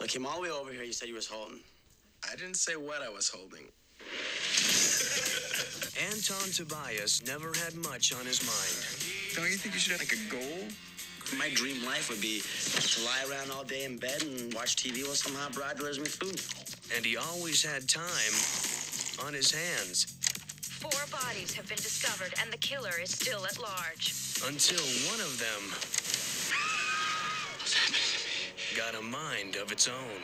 So I came all the way over here. You said you was holding. I didn't say what I was holding. Anton Tobias never had much on his mind. Don't you think you should have like a goal? My dream life would be to lie around all day in bed and watch TV while some hot broad delivers me food. And he always had time on his hands Four bodies have been discovered, and the killer is still at large. until one of them got a mind of its own.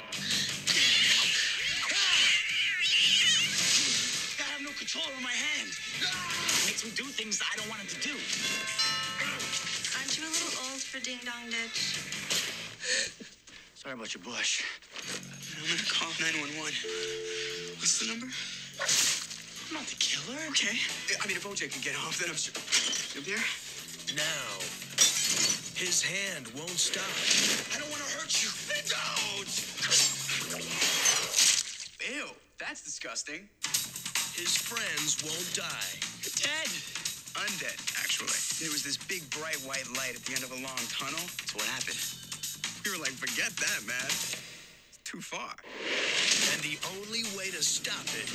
I have no control over my hand. Makes me do things I don't want him to do. Aren't you a little old for Ding Dong Ditch? Sorry about your bush. I'm gonna call 911. What's the number? I'm not the killer. Okay. I mean, if OJ can get off, then I'm sure. You there? Now, his hand won't stop. I don't want to hurt. Don't! Ew, that's disgusting. His friends won't die. Dead. Undead, actually. There was this big bright white light at the end of a long tunnel. So what happened? We were like, forget that, man. It's too far. And the only way to stop it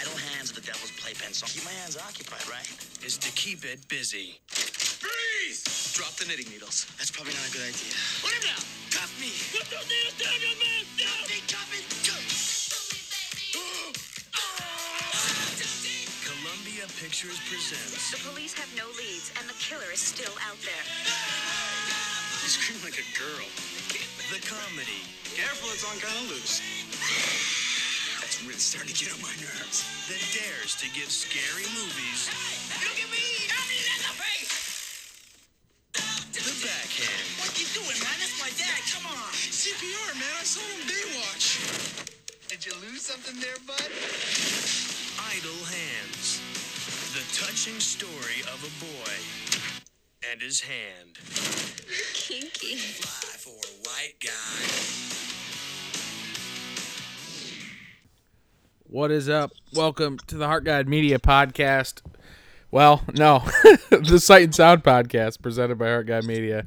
Idle hands are the devil's playpen, so keep my hands occupied, right? is to keep it busy. Freeze! Drop the knitting needles. That's probably not a good idea. Put him down! Cuff me! Put those needles down, young man! Down! Cuff me! Cuff me! Cuff! Columbia Pictures presents The police have no leads, and the killer is still out there. You scream like a girl. the comedy Careful, it's on kind of loose. That's really starting to get on my nerves. that dares to give scary movies Look at something there, bud? Idle Hands. The touching story of a boy and his hand. Kinky. Fly for a white guy. What is up? Welcome to the Heart Guide Media Podcast. Well, no, the Sight and Sound Podcast presented by Heart Guide Media.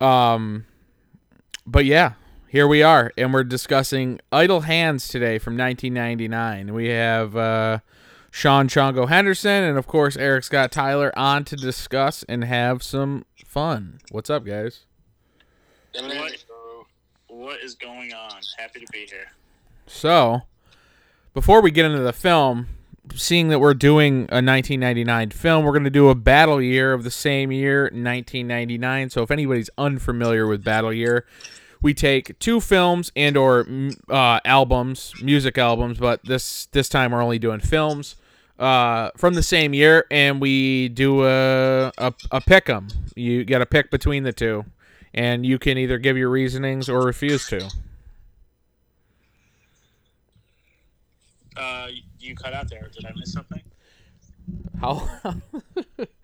Um, but yeah, here we are, and we're discussing Idle Hands today from 1999. We have uh, Sean Chongo Henderson and of course Eric Scott Tyler on to discuss and have some fun. What's up, guys? What, what is going on? Happy to be here. So, before we get into the film, seeing that we're doing a 1999 film, we're going to do a battle year of the same year, 1999. So, if anybody's unfamiliar with battle year, we take two films and or uh, albums, music albums, but this this time we're only doing films uh, from the same year, and we do a a, a pick 'em. You got to pick between the two, and you can either give your reasonings or refuse to. Uh, you cut out there. Did I miss something? How?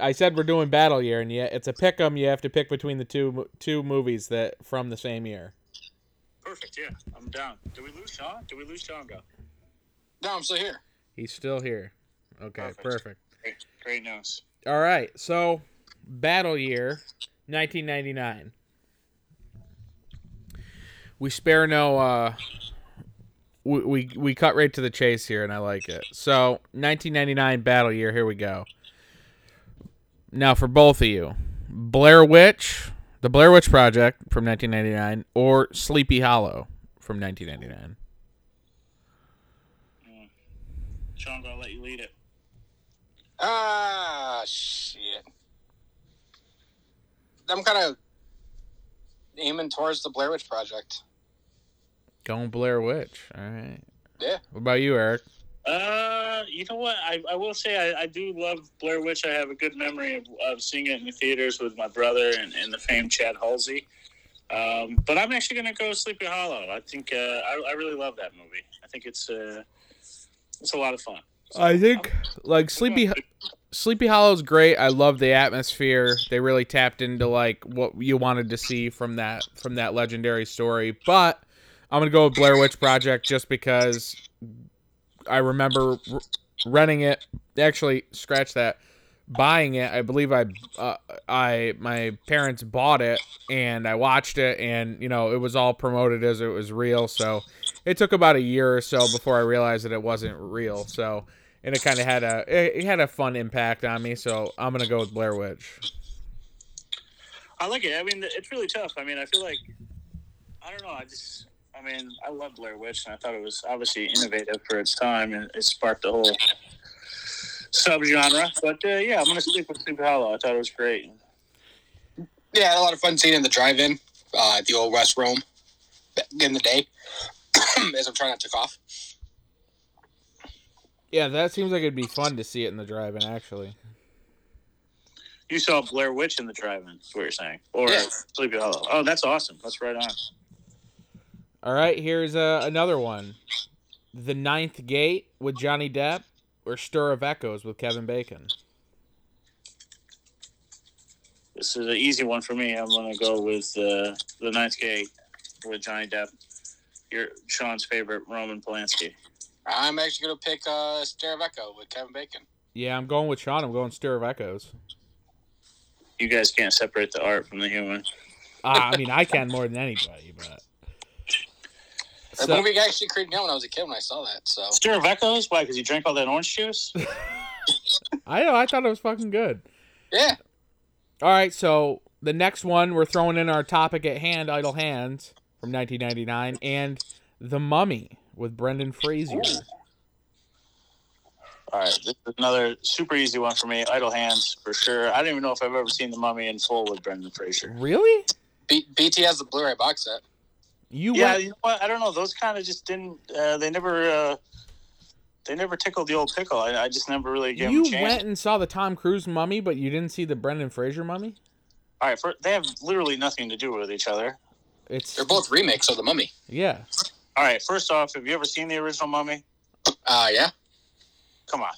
I said we're doing battle year, and yet it's a pick 'em. You have to pick between the two two movies that from the same year. Perfect. Yeah, I'm down. Did we lose Sean? Did we lose Sean? Go. No, I'm still here. He's still here. Okay, Perfect. perfect. Great, great news. All right, so battle year, 1999. We spare no. uh we, we we cut right to the chase here, and I like it. So 1999 battle year. Here we go. Now for both of you, Blair Witch, the Blair Witch Project from 1999, or Sleepy Hollow from 1999. Sean, I'll let you lead it. Ah, shit. I'm kind of aiming towards the Blair Witch Project. Going Blair Witch. All right. Yeah. What about you, Eric? Uh, you know what? I, I will say I, I do love Blair Witch. I have a good memory of, of seeing it in the theaters with my brother and, and the famed Chad Halsey. Um, but I'm actually going to go Sleepy Hollow. I think uh, I, I really love that movie. I think it's uh, it's a lot of fun. I think like Sleepy Sleepy Hollow is great. I love the atmosphere. They really tapped into like what you wanted to see from that from that legendary story. But I'm gonna go with Blair Witch Project just because I remember renting it. Actually, scratch that. buying it, I believe I uh, I my parents bought it and I watched it and you know it was all promoted as it was real. So it took about a year or so before I realized that it wasn't real. So and it kind of had a it, it had a fun impact on me. So I'm gonna go with Blair Witch. I like it. I mean, it's really tough. I mean, I feel like I don't know. I just, I mean, I love Blair Witch, and I thought it was obviously innovative for its time, and it sparked the whole subgenre. But uh, yeah, I'm gonna stick with Sleepy Hollow. I thought it was great. Yeah, I had a lot of fun seeing it in the drive-in uh, at the old West Rome in the day as I'm trying not to cough. Yeah, that seems like it'd be fun to see it in the drive-in. Actually, You saw Blair Witch in the drive-in. Is what you're saying, or Yeah. Sleepy Hollow? Oh, that's awesome. That's right on. All right. Here's uh, another one: The Ninth Gate with Johnny Depp, or Stir of Echoes with Kevin Bacon. This is an easy one for me. I'm gonna go with uh, the Ninth Gate with Johnny Depp. Your Sean's favorite Roman Polanski. I'm actually going to pick uh, Stare of Echo with Kevin Bacon. Yeah, I'm going with Sean. I'm going Stir of Echoes. You guys can't separate the art from the human. Ah, I mean, I can more than anybody, but That So- movie actually creeped me out when I was a kid when I saw that. So Stir of Echoes? Why? Because you drank all that orange juice? I know I thought it was fucking good. yeah, All right, so the next one we're throwing in our topic at hand, Idle Hands from 1999, and The Mummy with Brendan Fraser. All right, this is another super easy one for me. Idle Hands for sure. I don't even know if I've ever seen The Mummy in full with Brendan Fraser. Really? B- BT has the Blu-ray box set. You Yeah, went? you know what? I don't know. Those kind of just didn't. Uh, they never. Uh, they never tickled the old pickle. I, I just never really gave You them a went and saw the Tom Cruise Mummy, but you didn't see the Brendan Fraser Mummy. All right, for, they have literally nothing to do with each other. It's They're both remakes of The Mummy. yeah. All right, first off, have you ever seen the original Mummy? Uh, yeah. Come on.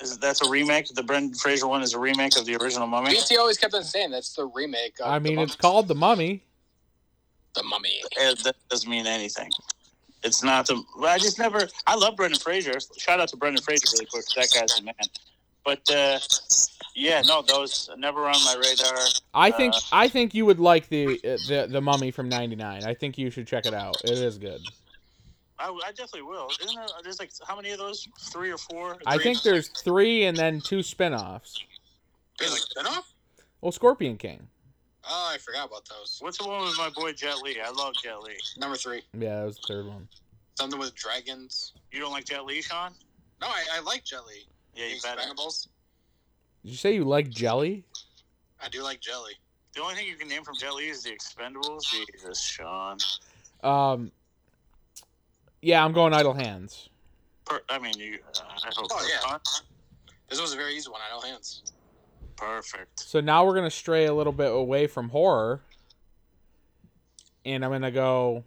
Is that's a remake? The Brendan Fraser one is a remake of the original Mummy. BT always kept on saying that's the remake. Of I mean, the it's called The Mummy. The Mummy. Uh, that doesn't mean anything. It's not the. I just never. I love Brendan Fraser. Shout out to Brendan Fraser really quick. That guy's a man. But uh, yeah, no, those never on my radar. I think Uh, I think you would like the uh, the the Mummy from '99. I think you should check it out. It is good. I, I definitely will. Isn't there? There's like how many of those? Three or four? I think there's three and then two spin-offs. Wait, like spinoff? Well, Scorpion King. Oh, I forgot about those. What's the one with my boy Jet Li? I love Jet Li. Number three, Yeah, that was the third one. something with dragons. You don't like Jet Li, Sean? No, I, I like Jelly. Yeah, you better. Expendables. Did you say you like jelly? I do like Jelly. The only thing you can name from jelly is the Expendables. Jesus, Sean. Um. Yeah, I'm going Idle Hands. Per- I mean, you. Uh, I hope. Oh, yeah. fun. This was a very easy one. I know hands. Perfect. So now we're gonna stray a little bit away from horror, and I'm gonna go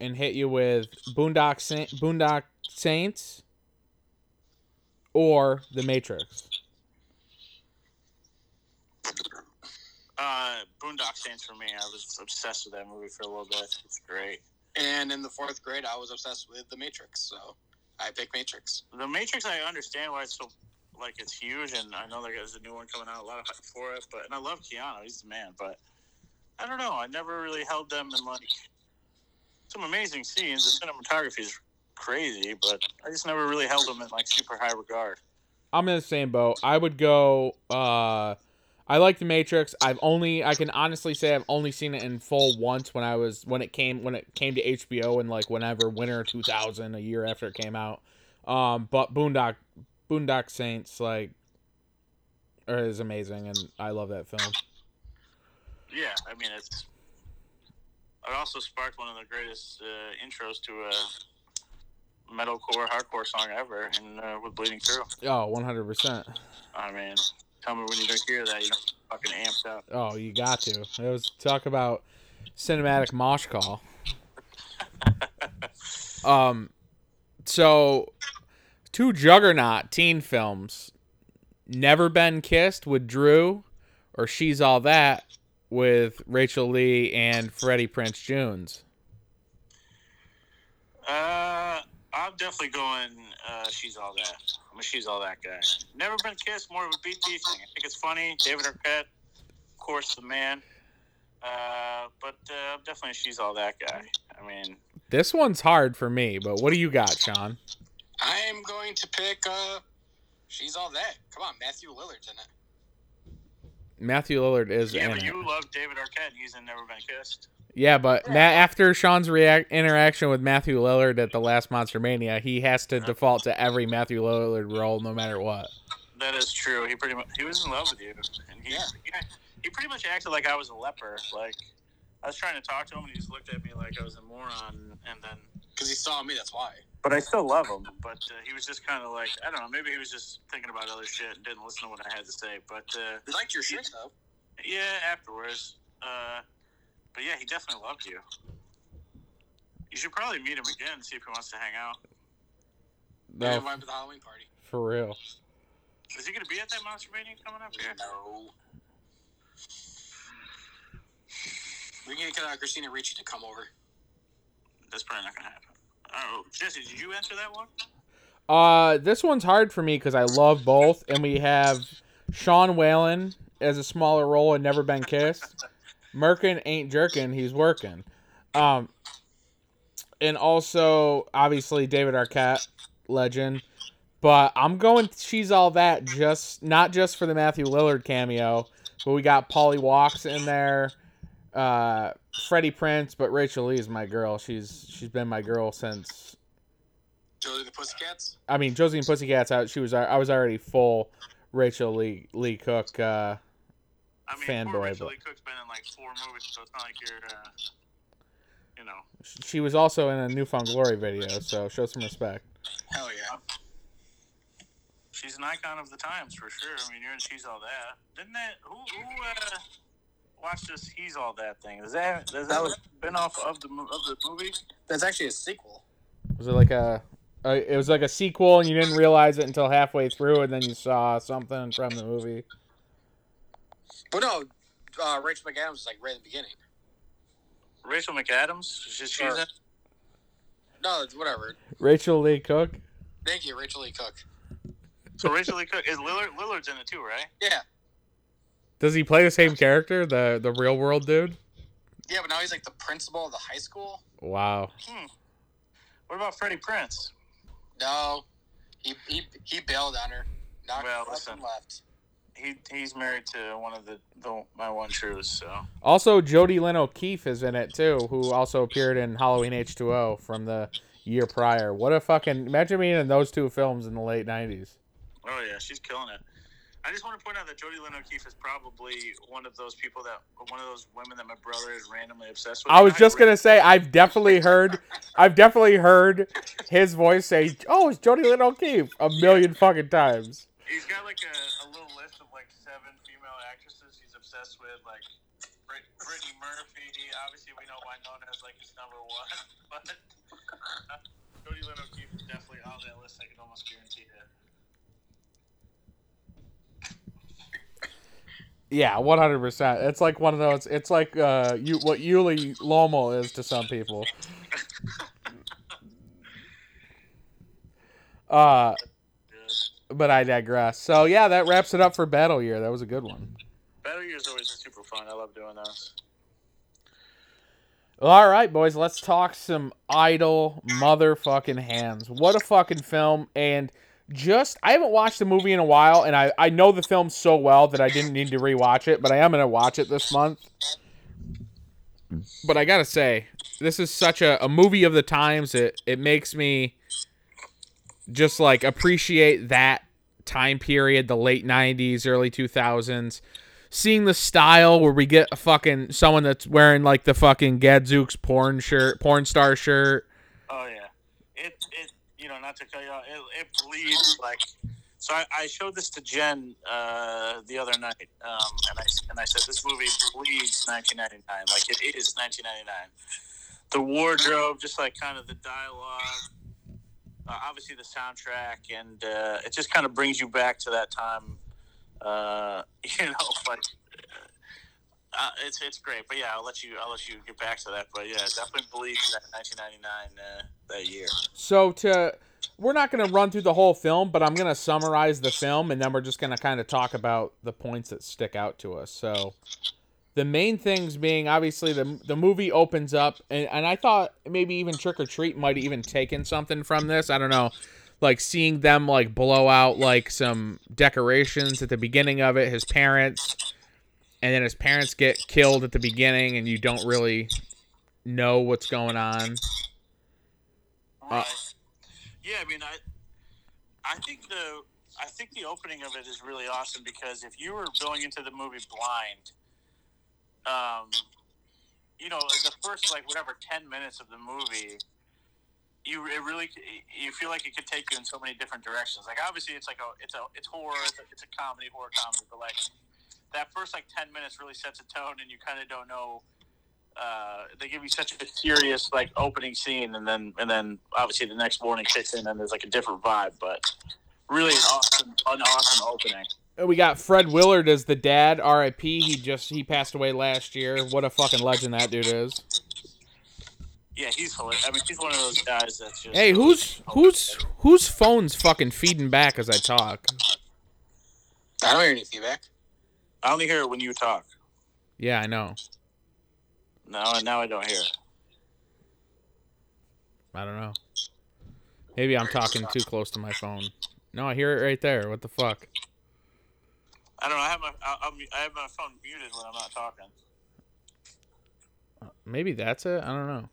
and hit you with Boondock Sa- Boondock Saints or The Matrix. Uh, Boondock Saints for me. I was obsessed with that movie for a little bit. It's great. And in the fourth grade, I was obsessed with The Matrix, so I picked Matrix. The Matrix, I understand why it's so like it's huge, and I know there's a new one coming out, a lot for it. But and I love Keanu, he's the man. But I don't know, I never really held them in like some amazing scenes. The cinematography is crazy, but I just never really held them in like super high regard. I'm in the same boat. I would go. Uh, I like The Matrix. I've only. I can honestly say I've only seen it in full once when I was when it came when it came to HBO and like whenever winter 2000, a year after it came out. Um, but Boondock Boondock Saints like is amazing, and I love that film. Yeah, I mean it's. It also sparked one of the greatest uh, intros to a metalcore, hardcore song ever, and uh, with Bleeding Through. Oh, 100 percent. I mean, tell me when you don't hear that, you don't fucking amped up. Oh, you got to. It was talk about cinematic mosh call. um, so two juggernaut teen films, "Never Been Kissed" with Drew, or "She's All That" with Rachael Leigh and Freddie Prinze Jones. Uh, I'm definitely going. Uh, she's all that. I'm a she's all that guy. Never been kissed. More of a BT thing. I think it's funny. David Arquette, of course, the man. Uh, but uh, I'm definitely she's all that guy. I mean, This one's hard for me, but what do you got, Sean? I am going to pick. Uh, she's all that. Come on, Matthew Lillard's in it. Matthew Lillard is yeah, in but it. you love David Arquette. He's in Never Been Kissed. Yeah, but Ma- after Sean's react- interaction with Matthew Lillard at the last Monster Mania, he has to default to every Matthew Lillard role, no matter what. That is true. He pretty much he was in love with you, and he Yeah. he, he pretty much acted like I was a leper. Like I was trying to talk to him, and he just looked at me like I was a moron, and then. Because he saw me, that's why. But I still love him. But uh, he was just kind of like I don't know. Maybe he was just thinking about other shit and didn't listen to what I had to say. But uh, He liked your shit, though. yeah, afterwards. Uh, but yeah, he definitely loved you. You should probably meet him again and see if he wants to hang out. Yeah, No, why to the Halloween party? for real. Is he going to be at that Monster Mania coming up here? No. We can get uh, Christina Ricci to come over. That's probably not to happen. Oh, Jesse, did you answer that one? Uh, this one's hard for me because I love both, and we have Sean Whalen as a smaller role and Never Been Kissed. Merkin ain't jerking, he's working. Um, and also obviously David Arquette, legend. But I'm going. She's all that. Just not just for the Matthew Lillard cameo, but we got Paul Walker in there. Uh, Freddie Prinze, but Rachael Leigh is my girl. She's she's been my girl since Josie and the Pussycats? I mean, Josie and Pussycats out. She was. I was already full Rachel Lee Lee Cook. Uh, I mean, Fanboy, Rachel but- Lee Cook's been in like four movies, so it's not like you're, uh, you know. she was also in a New Found Glory video, so show some respect. Hell yeah. She's an icon of the times for sure. I mean, you're in She's All That. Didn't that? Who who uh, watched this He's All That thing? Is that is that a spin-off of the of the movie? That's actually a sequel. Was it like a? Uh, it was like a sequel, and you didn't realize it until halfway through, and then you saw something from the movie. But no, uh, Rachel McAdams is like right at the beginning. Rachel McAdams. She's, she's Sure. in. No, it's whatever. Rachael Leigh Cook. Thank you, Rachael Leigh Cook. So Rachael Leigh Cook is Lillard. Lillard's in it too, right? Yeah. Does he play the same character, the the real world dude? Yeah, but now he's like the principal of the high school. Wow. Hmm. What about Freddie Prinze? No, he he, he bailed on her. Knocked Well, listen. left. He he's married to one of the, the my one trues. So Also, Jodi Lyn O'Keefe is in it too, who also appeared in Halloween H two O from the year prior. What a fucking imagine being in those two films in the late nineties. oh yeah, she's killing it. I just want to point out that Jodi Lyn O'Keefe is probably one of those people that one of those women that my brother is randomly obsessed with. I was just gonna say I've definitely heard, I've definitely heard his voice say, "Oh, it's Jodi Lyn O'Keefe" a million fucking times. He's got like a, a little list of like seven female actresses he's obsessed with, like Brit- Brittany Murphy. Obviously, we know why known as like his number one, but uh, Jodi Lyn O'Keefe is definitely on that list. I can almost guarantee it. Yeah, one hundred percent. It's like one of those. It's like uh, you what Yuli Lomo is to some people. Uh, but I digress. So yeah, that wraps it up for Battle Year. That was a good one. Battle Year is always super fun. I love doing those. All right, boys, let's talk some idle motherfucking hands. What a fucking film! And just I haven't watched the movie in a while, and I I know the film so well that I didn't need to rewatch it, but I am gonna watch it this month. But I gotta say, this is such a, a movie of the times. It it makes me just like appreciate that time period, the late '90s, early 2000s seeing the style where we get a fucking someone that's wearing like the fucking Gadzooks porn shirt, porn star shirt. Oh yeah, it it you know not to cut you off, it, it bleeds like. So I, I showed this to Jen uh, the other night, um, and I and I said this movie bleeds 1999, like it is 1999. The wardrobe, just like kind of the dialogue, uh, obviously the soundtrack, and uh, it just kind of brings you back to that time. Uh, you know, like Uh, it's it's great, but yeah, I'll let you I'll let you get back to that. But yeah, definitely believe that 1999 uh, that year. So to we're not going to run through the whole film, but I'm going to summarize the film and then we're just going to kind of talk about the points that stick out to us. So the main things being obviously the the movie opens up and, and I thought maybe even Trick or Treat might have even taken something from this. I don't know. Like seeing them like blow out like some decorations at the beginning of it, his parents and then his parents get killed at the beginning and you don't really know what's going on. Right. Yeah, I mean, I, I think the, I think the opening of it is really awesome because if you were going into the movie blind, um, you know, the first like whatever ten minutes of the movie, you it really you feel like it could take you in so many different directions. Like obviously, it's like a it's a it's horror, it's a, it's a comedy horror comedy, but like that first like ten minutes really sets a tone, and you kind of don't know. Uh, they give you such a serious like opening scene, and then and then obviously the next morning kicks in, and there's like a different vibe. But really awesome, an awesome opening. We got Fred Willard as the dad. R.I.P. He just he passed away last year. What a fucking legend that dude is. Yeah, he's hilarious. I mean, he's one of those guys that's just. Hey, who's who's whose phone's fucking feeding back as I talk? I don't hear any feedback. I only hear it when you talk. Yeah, I know. Now, now I don't hear it. I don't know. Maybe I'm talking too close to my phone. No, I hear it right there. What the fuck? I don't know. I have my I, I'm- have my phone muted when I'm not talking. Maybe that's it. I don't know.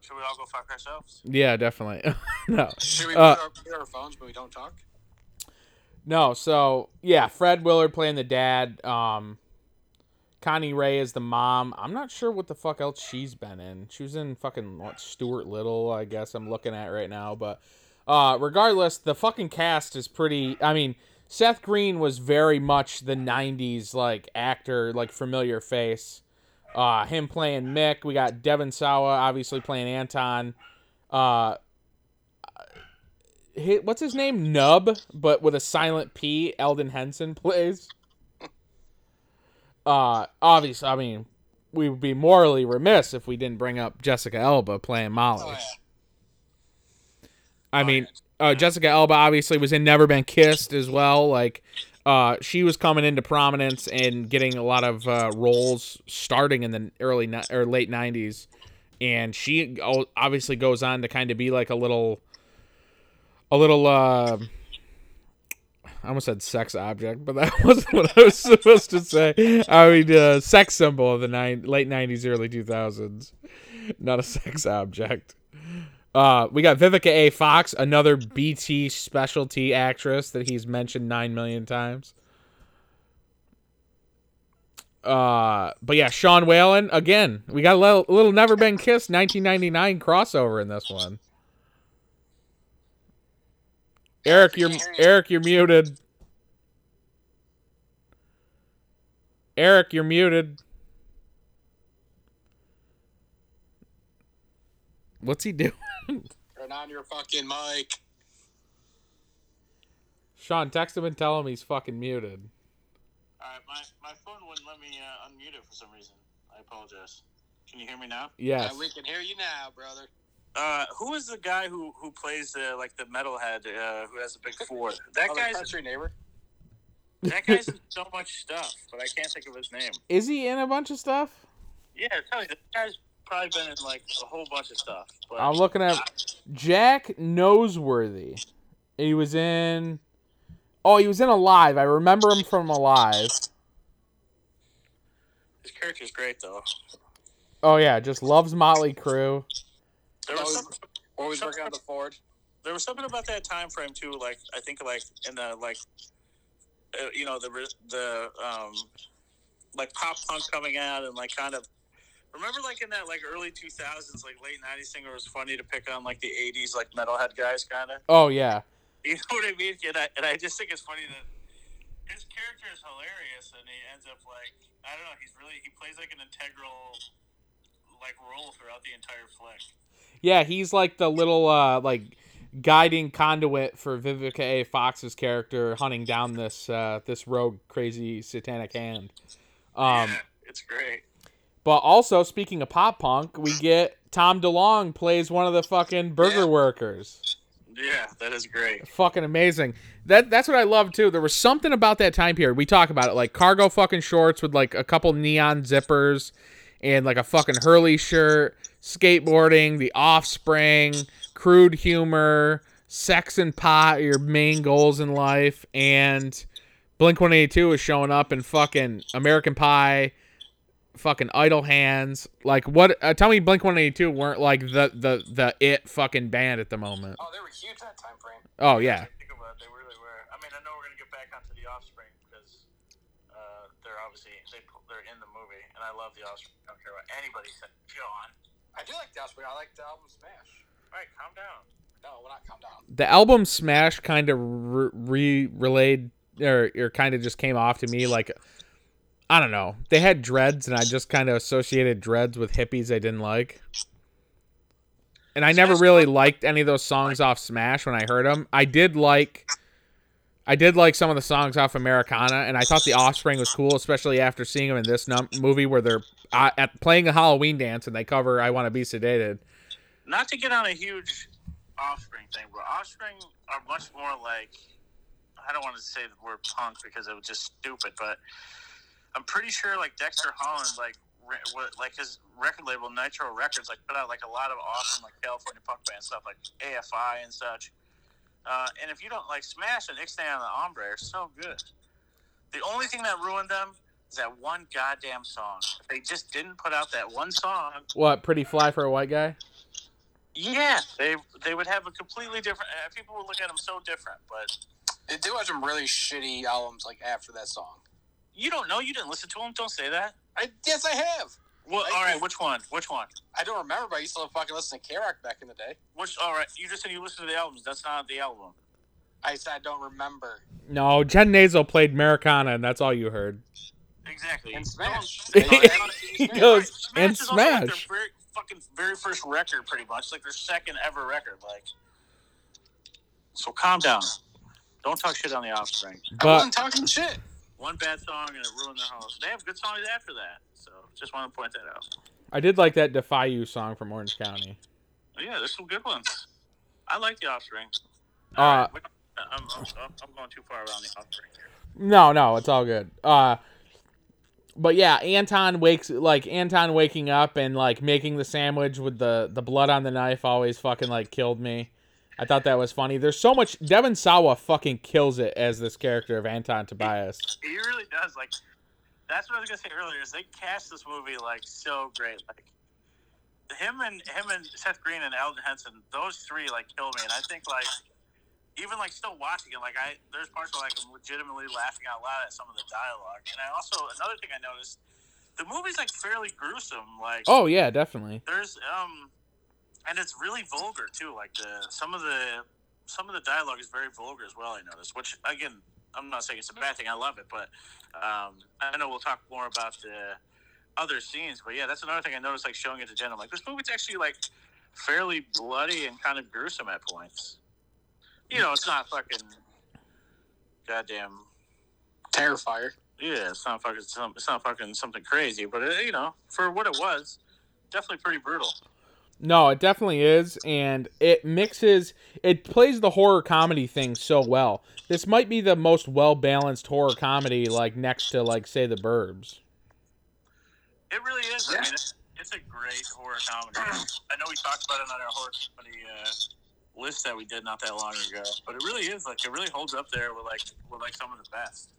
Should we all go fuck ourselves? Yeah, definitely. no. Should we Uh, put our, put our phones but we don't talk? No, so yeah, Fred Willard playing the dad. Um, Connie Ray is the mom. I'm not sure what the fuck else she's been in. She was in fucking what Stuart Little, I guess I'm looking at right now. But uh, regardless, the fucking cast is pretty. I mean, Seth Green was very much the '90s like actor, like familiar face. Uh, him playing Mick. We got Devon Sawa obviously playing Anton. Uh, what's his name? Nub, but with a silent P. Elden Henson plays. Uh, obviously, I mean, we would be morally remiss if we didn't bring up Jessica Alba playing Molly. Oh, yeah. I mean, uh, Jessica Alba obviously was in Never Been Kissed as well. Like, uh, she was coming into prominence and getting a lot of uh, roles starting in the early ni- or late '90s, and she obviously goes on to kind of be like a little, a little. I almost said sex object, but that wasn't what I was supposed to say. I mean, uh, sex symbol of the late '90s, early 2000s, not a sex object. Uh, we got Vivica A. Fox, another BT specialty actress that he's mentioned nine million times. Uh, but yeah, Sean Whalen again. We got a little, little Never Been Kissed 1999 crossover in this one. Eric, you're Eric, you're muted. Eric, you're muted. What's he doing? Turn on your fucking mic. Sean, text him and tell him he's fucking muted. All right, my, my phone wouldn't let me uh, unmute it for some reason. I apologize. Can you hear me now? Yes. Yeah, we can hear you now, brother. Uh, who is the guy who who plays the like the metalhead uh, who has a big four? That Oh, the guy's country neighbor. that guy's in so much stuff, but I can't think of his name. Is he in a bunch of stuff? Yeah, tell you, this guy's probably been in like a whole bunch of stuff. But I'm looking at Jack Noseworthy. He was in. Oh, he was in Alive. I remember him from Alive. his character's great though. Oh yeah, just loves Motley Crue. There was Always, some, always working on the Ford. there was something about that time frame too. Like I think like in the like uh, you know the the um like pop punk coming out and like kind of remember like in that like early 2000s like late 90s thing where it was funny to pick on like the 80s like metalhead guys kind of Oh yeah. you know what I mean and I, and I just think it's funny that his character is hilarious and he ends up like I don't know he's really he plays like an integral like role throughout the entire flick Yeah, he's like the little uh like guiding conduit for Vivica A. Fox's character hunting down this uh this rogue crazy satanic hand. Um, yeah, it's great. But also, speaking of pop punk, we get Tom DeLonge plays one of the fucking burger Yeah. workers. Yeah, that is great. Fucking amazing. That that's what I love too. There was something about that time period. We talk about it like cargo fucking shorts with like a couple neon zippers and like a fucking Hurley shirt, skateboarding, the offspring, crude humor, sex and pot, are your main goals in life, and Blink 182 is showing up in fucking American Pie, fucking Idle Hands. Like what? Uh, tell me, Blink 182 weren't like the the the it fucking band at the moment. Oh, they were huge that time frame. Oh yeah, Think about it, they really were. I mean, I know we're gonna get back onto the Offspring because uh, they're obviously they they're in the movie, and I love the Offspring. I don't care what anybody said. John, I do like the Offspring. I like the album Smash. all right, calm down. No, we're not calm down. the album Smash kind of re relayed or or kind of just came off to me like I don't know. They had dreads, and I just kind of associated dreads with hippies I didn't like. And I never really liked any of those songs off Smash when I heard them. I did like, I did like some of the songs off Americana, and I thought the Offspring was cool, especially after seeing them in this num- movie where they're uh, at playing a Halloween dance and they cover "I Want to Be Sedated." Not to get on a huge Offspring thing, but Offspring are much more like I don't want to say the word punk because it was just stupid, but I'm pretty sure like Dexter Holland, like like his record label Nitro Records, like put out like a lot of awesome like California punk band stuff, like AFI and such. Uh, and if you don't like Smash and Ixnay on the Hombre are so good. The only thing that ruined them is that one goddamn song. If they just didn't put out that one song, What? Pretty fly for a white guy? yeah, they they would have a completely different. Uh, people would look at them so different, but They do have some really shitty albums like after that song. you don't know. You didn't listen to them. Don't say that. I yes, I have. Well, all right. Which one? Which one? I don't remember, but I used to fucking listen to K-Rock back in the day. Which? All right. You just said you listened to the albums. That's not the album. I said I don't remember. No, Jen Nazel played Americana, and that's all you heard. Exactly. And Smash. He He goes, Smash and is also like their Smash. very, fucking very first record, pretty much like their second ever record. Like, so calm down. Don't talk shit on the Offspring. I But wasn't talking shit. One bad song and it ruined their whole. They have good songs after that. Just want to point that out. I did like that "Defy You" song from Orange County. But yeah, there's some good ones. I like the Offspring. Uh, All right, I'm, I'm, I'm going too far around the Offspring. No, no, it's all good. Uh, but yeah, Anton wakes like Anton waking up and like making the sandwich with the the blood on the knife always fucking like killed me. I thought that was funny. There's so much. Devon Sawa fucking kills it as this character of Anton Tobias. He really does. Like, that's what I was gonna say earlier. Is they cast this movie like so great. Like, him and him and Seth Green and Elden Henson, those three like kill me. And I think like even like still watching it, like I there's parts where like I'm legitimately laughing out loud at some of the dialogue. And I also another thing I noticed, the movie's like fairly gruesome. Like, Oh yeah, definitely. there's um and it's really vulgar too like the some of the some of the dialogue is very vulgar as well i noticed which again i'm not saying it's a bad thing i love it but um i know we'll talk more about the other scenes but yeah that's another thing i noticed like showing it to jen i'm like this movie's actually like fairly bloody and kind of gruesome at points. You know it's not fucking goddamn Terrifier. yeah it's not fucking some- it's not fucking something crazy but it, you know for what it was definitely pretty brutal No, it definitely is, and it mixes. It plays the horror comedy thing so well. This might be the most well balanced horror comedy, like next to like say the Burbs. It really is. I Yeah. mean, it's, it's a great horror comedy. I know we talked about it on our horror comedy uh, list that we did not that long ago, but it really is like it really holds up there with like with like some of the best.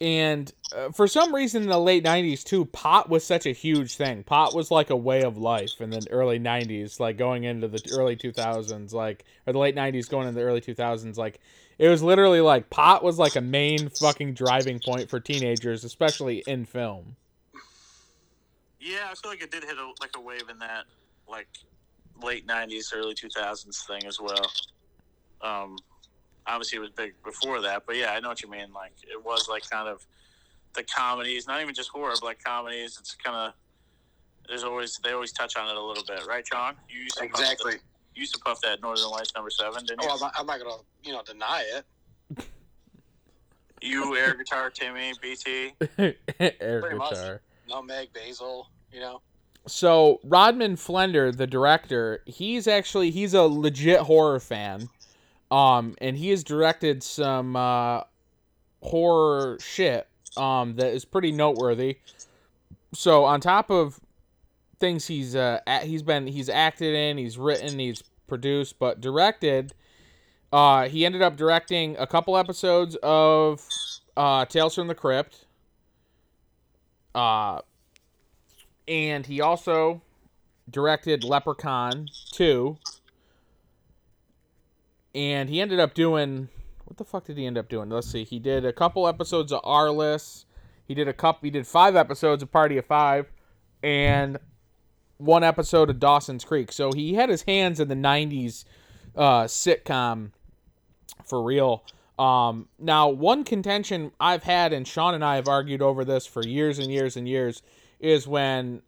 And uh, for some reason in the late 90s too, pot was such a huge thing. Pot was like a way of life in the early 90s, like going into the early 2000s, like or the late 90s going into the early 2000s, like it was literally like pot was like a main fucking driving point for teenagers, especially in film. Yeah, I feel like it did hit a, like a wave in that like late '90s, early 2000s thing as well. Um, obviously, it was big before that, but yeah, I know what you mean. Like it was like kind of the comedies, not even just horror, but like comedies. It's kind of there's always they always touch on it a little bit, right, John? You used to puff Exactly. the- you used to puff that Northern Lights number seven, didn't oh, you? Oh, I'm not, I'm not gonna, you know, deny it. You air guitar, Timmy, BT. Air Pretty much. guitar. No Meg Basil, you know. So Rodman Flender, the director, he's actually he's a legit horror fan, um, and he has directed some uh, horror shit um, that is pretty noteworthy. So on top of things he's uh, a- he's been he's acted in, he's written, he's produced, but directed. Uh, he ended up directing a couple episodes of uh, Tales from the Crypt. Uh, and he also directed Leprechaun 2. And he ended up doing what the fuck did he end up doing? Let's see. He did a couple episodes of Arliss. He did a couple he did 5 episodes of Party of 5 and one episode of Dawson's Creek. So he had his hands in the 90s uh, sitcom for real. Um, now, one contention I've had, and Sean and I have argued over this for years and years and years, is when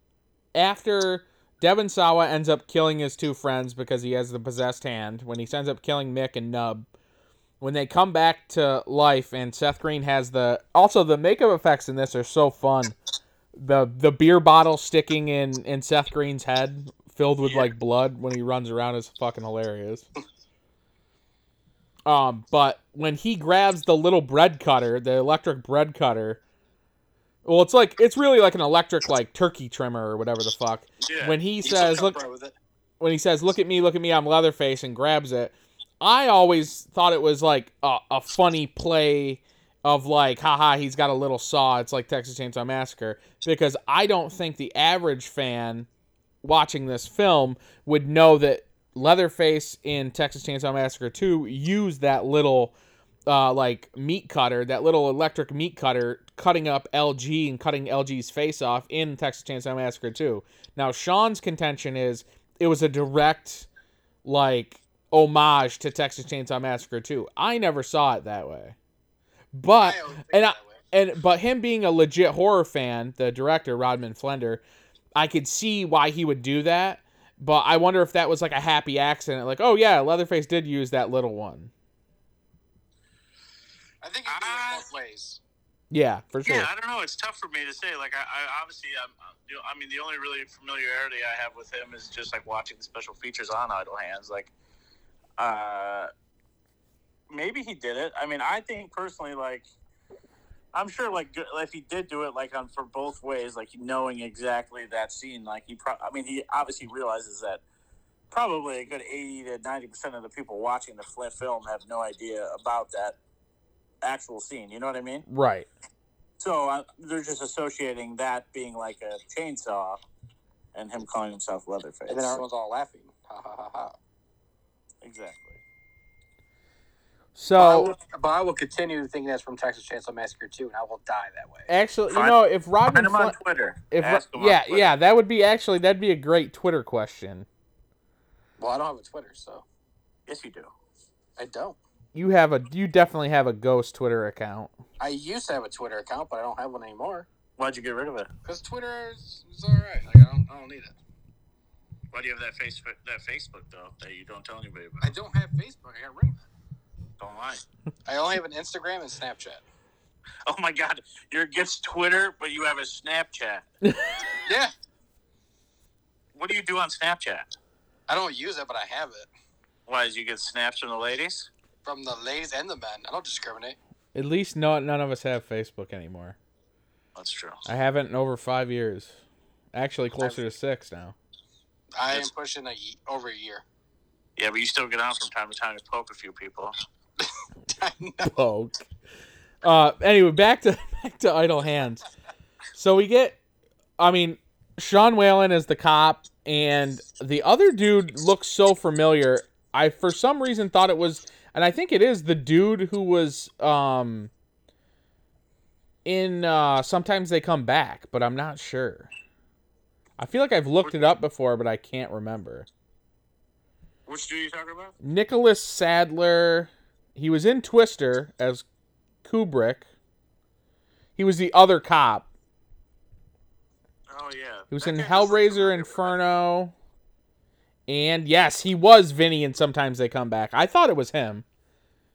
after Devon Sawa ends up killing his two friends because he has the possessed hand, when he ends up killing Mick and Nub, when they come back to life and Seth Green has the also the makeup effects in this are so fun. The the beer bottle sticking in in Seth Green's head filled with like blood when he runs around is fucking hilarious. Um, but when he grabs the little bread cutter, the electric bread cutter, well, it's like it's really like an electric like turkey trimmer or whatever the fuck. Yeah. When he says, "Look," comfortable with it. when he says, "Look at me, look at me, I'm Leatherface," and grabs it, I always thought it was like a, a funny play of like, haha, he's got a little saw. It's like Texas Chainsaw Massacre because I don't think the average fan watching this film would know that Leatherface in Texas Chainsaw Massacre 2 used that little uh, like meat cutter, that little electric meat cutter, cutting up LG and cutting LG's face off in Texas Chainsaw Massacre 2. Now, Sean's contention is it was a direct like homage to Texas Chainsaw Massacre 2. I never saw it that way. But I and I, and but him being a legit horror fan, the director Rodman Flender, I could see why he would do that. But I wonder if that was like a happy accident, like, oh yeah, Leatherface did use that little one. I think it goes Ah. both ways. Yeah, for sure. Yeah, I don't know. It's tough for me to say. Like, I, I obviously, I'm, I mean, the only really familiarity I have with him is just like watching the special features on Idle Hands. Like, uh, maybe he did it. I mean, I think personally, like, I'm sure, like, if he did do it, like, on for both ways, like, knowing exactly that scene, like, he, pro- I mean, he obviously realizes that probably a good 80 to 90 percent of the people watching the film have no idea about that actual scene. You know what I mean? Right. So uh, they're just associating that being like a chainsaw, and him calling himself Leatherface. And then everyone's all laughing. Ha ha ha ha. exactly. But I So will- but I will continue thinking that's from Texas Chainsaw Massacre 2, and I will die that way. actually, you know, if Rodman, Find him on Twitter. if Ask him on yeah, Twitter. yeah, that would be actually that'd be a great Twitter question. Well, I don't have a Twitter, so Yes, you do. I don't. You have a, you definitely have a ghost Twitter account. I used to have a Twitter account, but I don't have one anymore. Why'd you get rid of it? Because Twitter is, is all right. Like, I don't, I don't need it. Why do you have that Facebook? That Facebook though that you don't tell anybody about? I don't have Facebook. I got rid of it. Don't lie. I only have an Instagram and Snapchat. Oh my God, you're against Twitter, but you have a Snapchat. Yeah, What do you do on Snapchat? I don't use it, but I have it. Why? Did you get snaps from the ladies? From the ladies and the men. I don't discriminate. At least no, none of us have Facebook anymore. That's true. I haven't in over five years. Actually, closer to six now. I am pushing a, ye- over a year. Yeah, but you still get on from time to time to poke a few people. Poke. Uh, anyway, back to back to Idle Hands. So we get, I mean, Sean Whalen is the cop, and the other dude looks so familiar. I for some reason thought it was, and I think it is the dude who was um in uh sometimes they come back, but I'm not sure. I feel like I've looked it up before, but I can't remember. Which dude are you talking about? Nicholas Sadler. He was in Twister as Kubrick. He was the other cop. Oh yeah. He was That in Hellraiser. Inferno. And yes, he was Vinny and sometimes they come back. I thought it was him.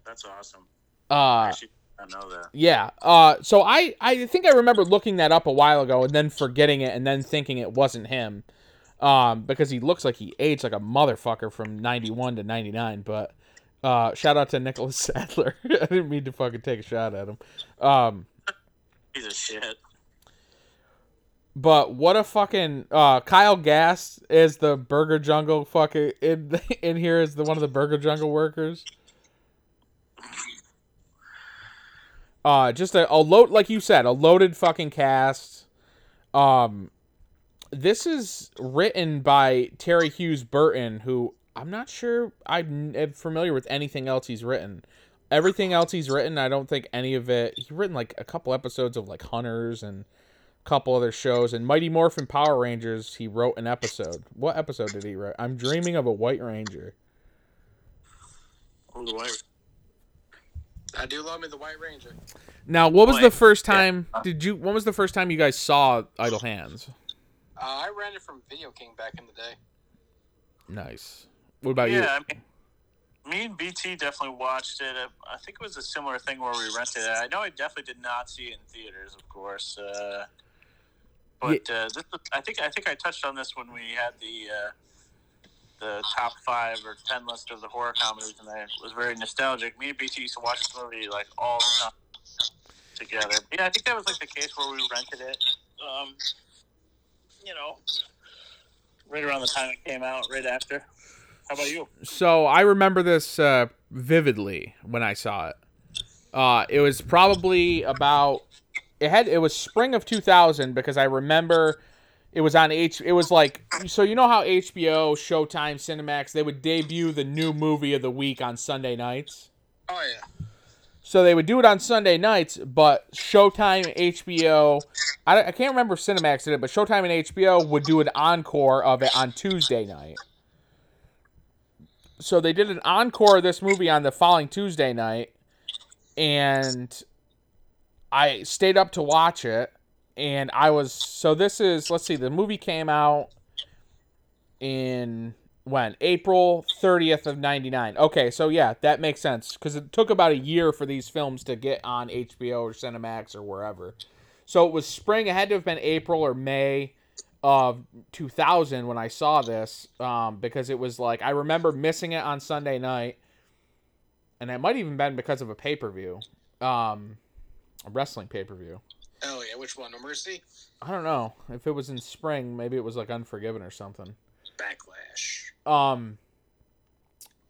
That's awesome. Uh Actually, I know that. Yeah. Uh, so I, I think I remember looking that up a while ago and then forgetting it and then thinking it wasn't him. Um, because he looks like he aged like a motherfucker from 91 to 99. But uh, shout out to Nicholas Sadler. I didn't mean to fucking take a shot at him. Um, He's a shit. But what a fucking uh, Kyle Gass is the Burger Jungle fucking in in here is the one of the Burger Jungle workers. Uh, just a, a load like you said, a loaded fucking cast. Um, this is written by Terri Hughes Burton, who I'm not sure I'm familiar with anything else he's written. Everything else he's written, I don't think any of it. He's written like a couple episodes of like Hunters and couple other shows. And Mighty Morphin Power Rangers, he wrote an episode. What episode did he write? I'm dreaming of a White Ranger. Oh, the white. I do love me the White Ranger. Now, what was the first time? Did you? When was the first time you guys saw Idle Hands? Uh, I ran it from Video King back in the day. Nice. What about you? Yeah, I mean, me and BT definitely watched it. I think it was a similar thing where we rented it. I know I definitely did not see it in theaters, of course. Uh, but uh, this I think I think I touched on this when we had the uh, the top five or ten list of the horror comedies, and I was very nostalgic. Me and BT used to watch this movie like all the time together. Yeah, I think that was like the case where we rented it. Um, you know, right around the time it came out, right after. How about you? So I remember this uh, vividly when I saw it. Uh, it was probably about it had it was spring of 2000 because I remember it was on H. It was like so you know how HBO, Showtime, Cinemax they would debut the new movie of the week on Sunday nights. Oh yeah. So they would do it on Sunday nights, but Showtime, HBO, I, I can't remember if Cinemax did it, but Showtime and HBO would do an encore of it on Tuesday night. So they did an encore of this movie on the following Tuesday night, and I stayed up to watch it, and I was so this is let's see, the movie came out in when April 30th of 99. Okay, so yeah, that makes sense cuz it took about a year for these films to get on HBO or Cinemax or wherever. So it was spring, it had to have been April or May of 2000 when I saw this um, because it was like I remember missing it on Sunday night and it might even been because of a pay-per-view. Um a wrestling pay-per-view. Oh yeah. Which one? No Mercy. I don't know if it was in spring, maybe it was like Unforgiven or something. Backlash. Um,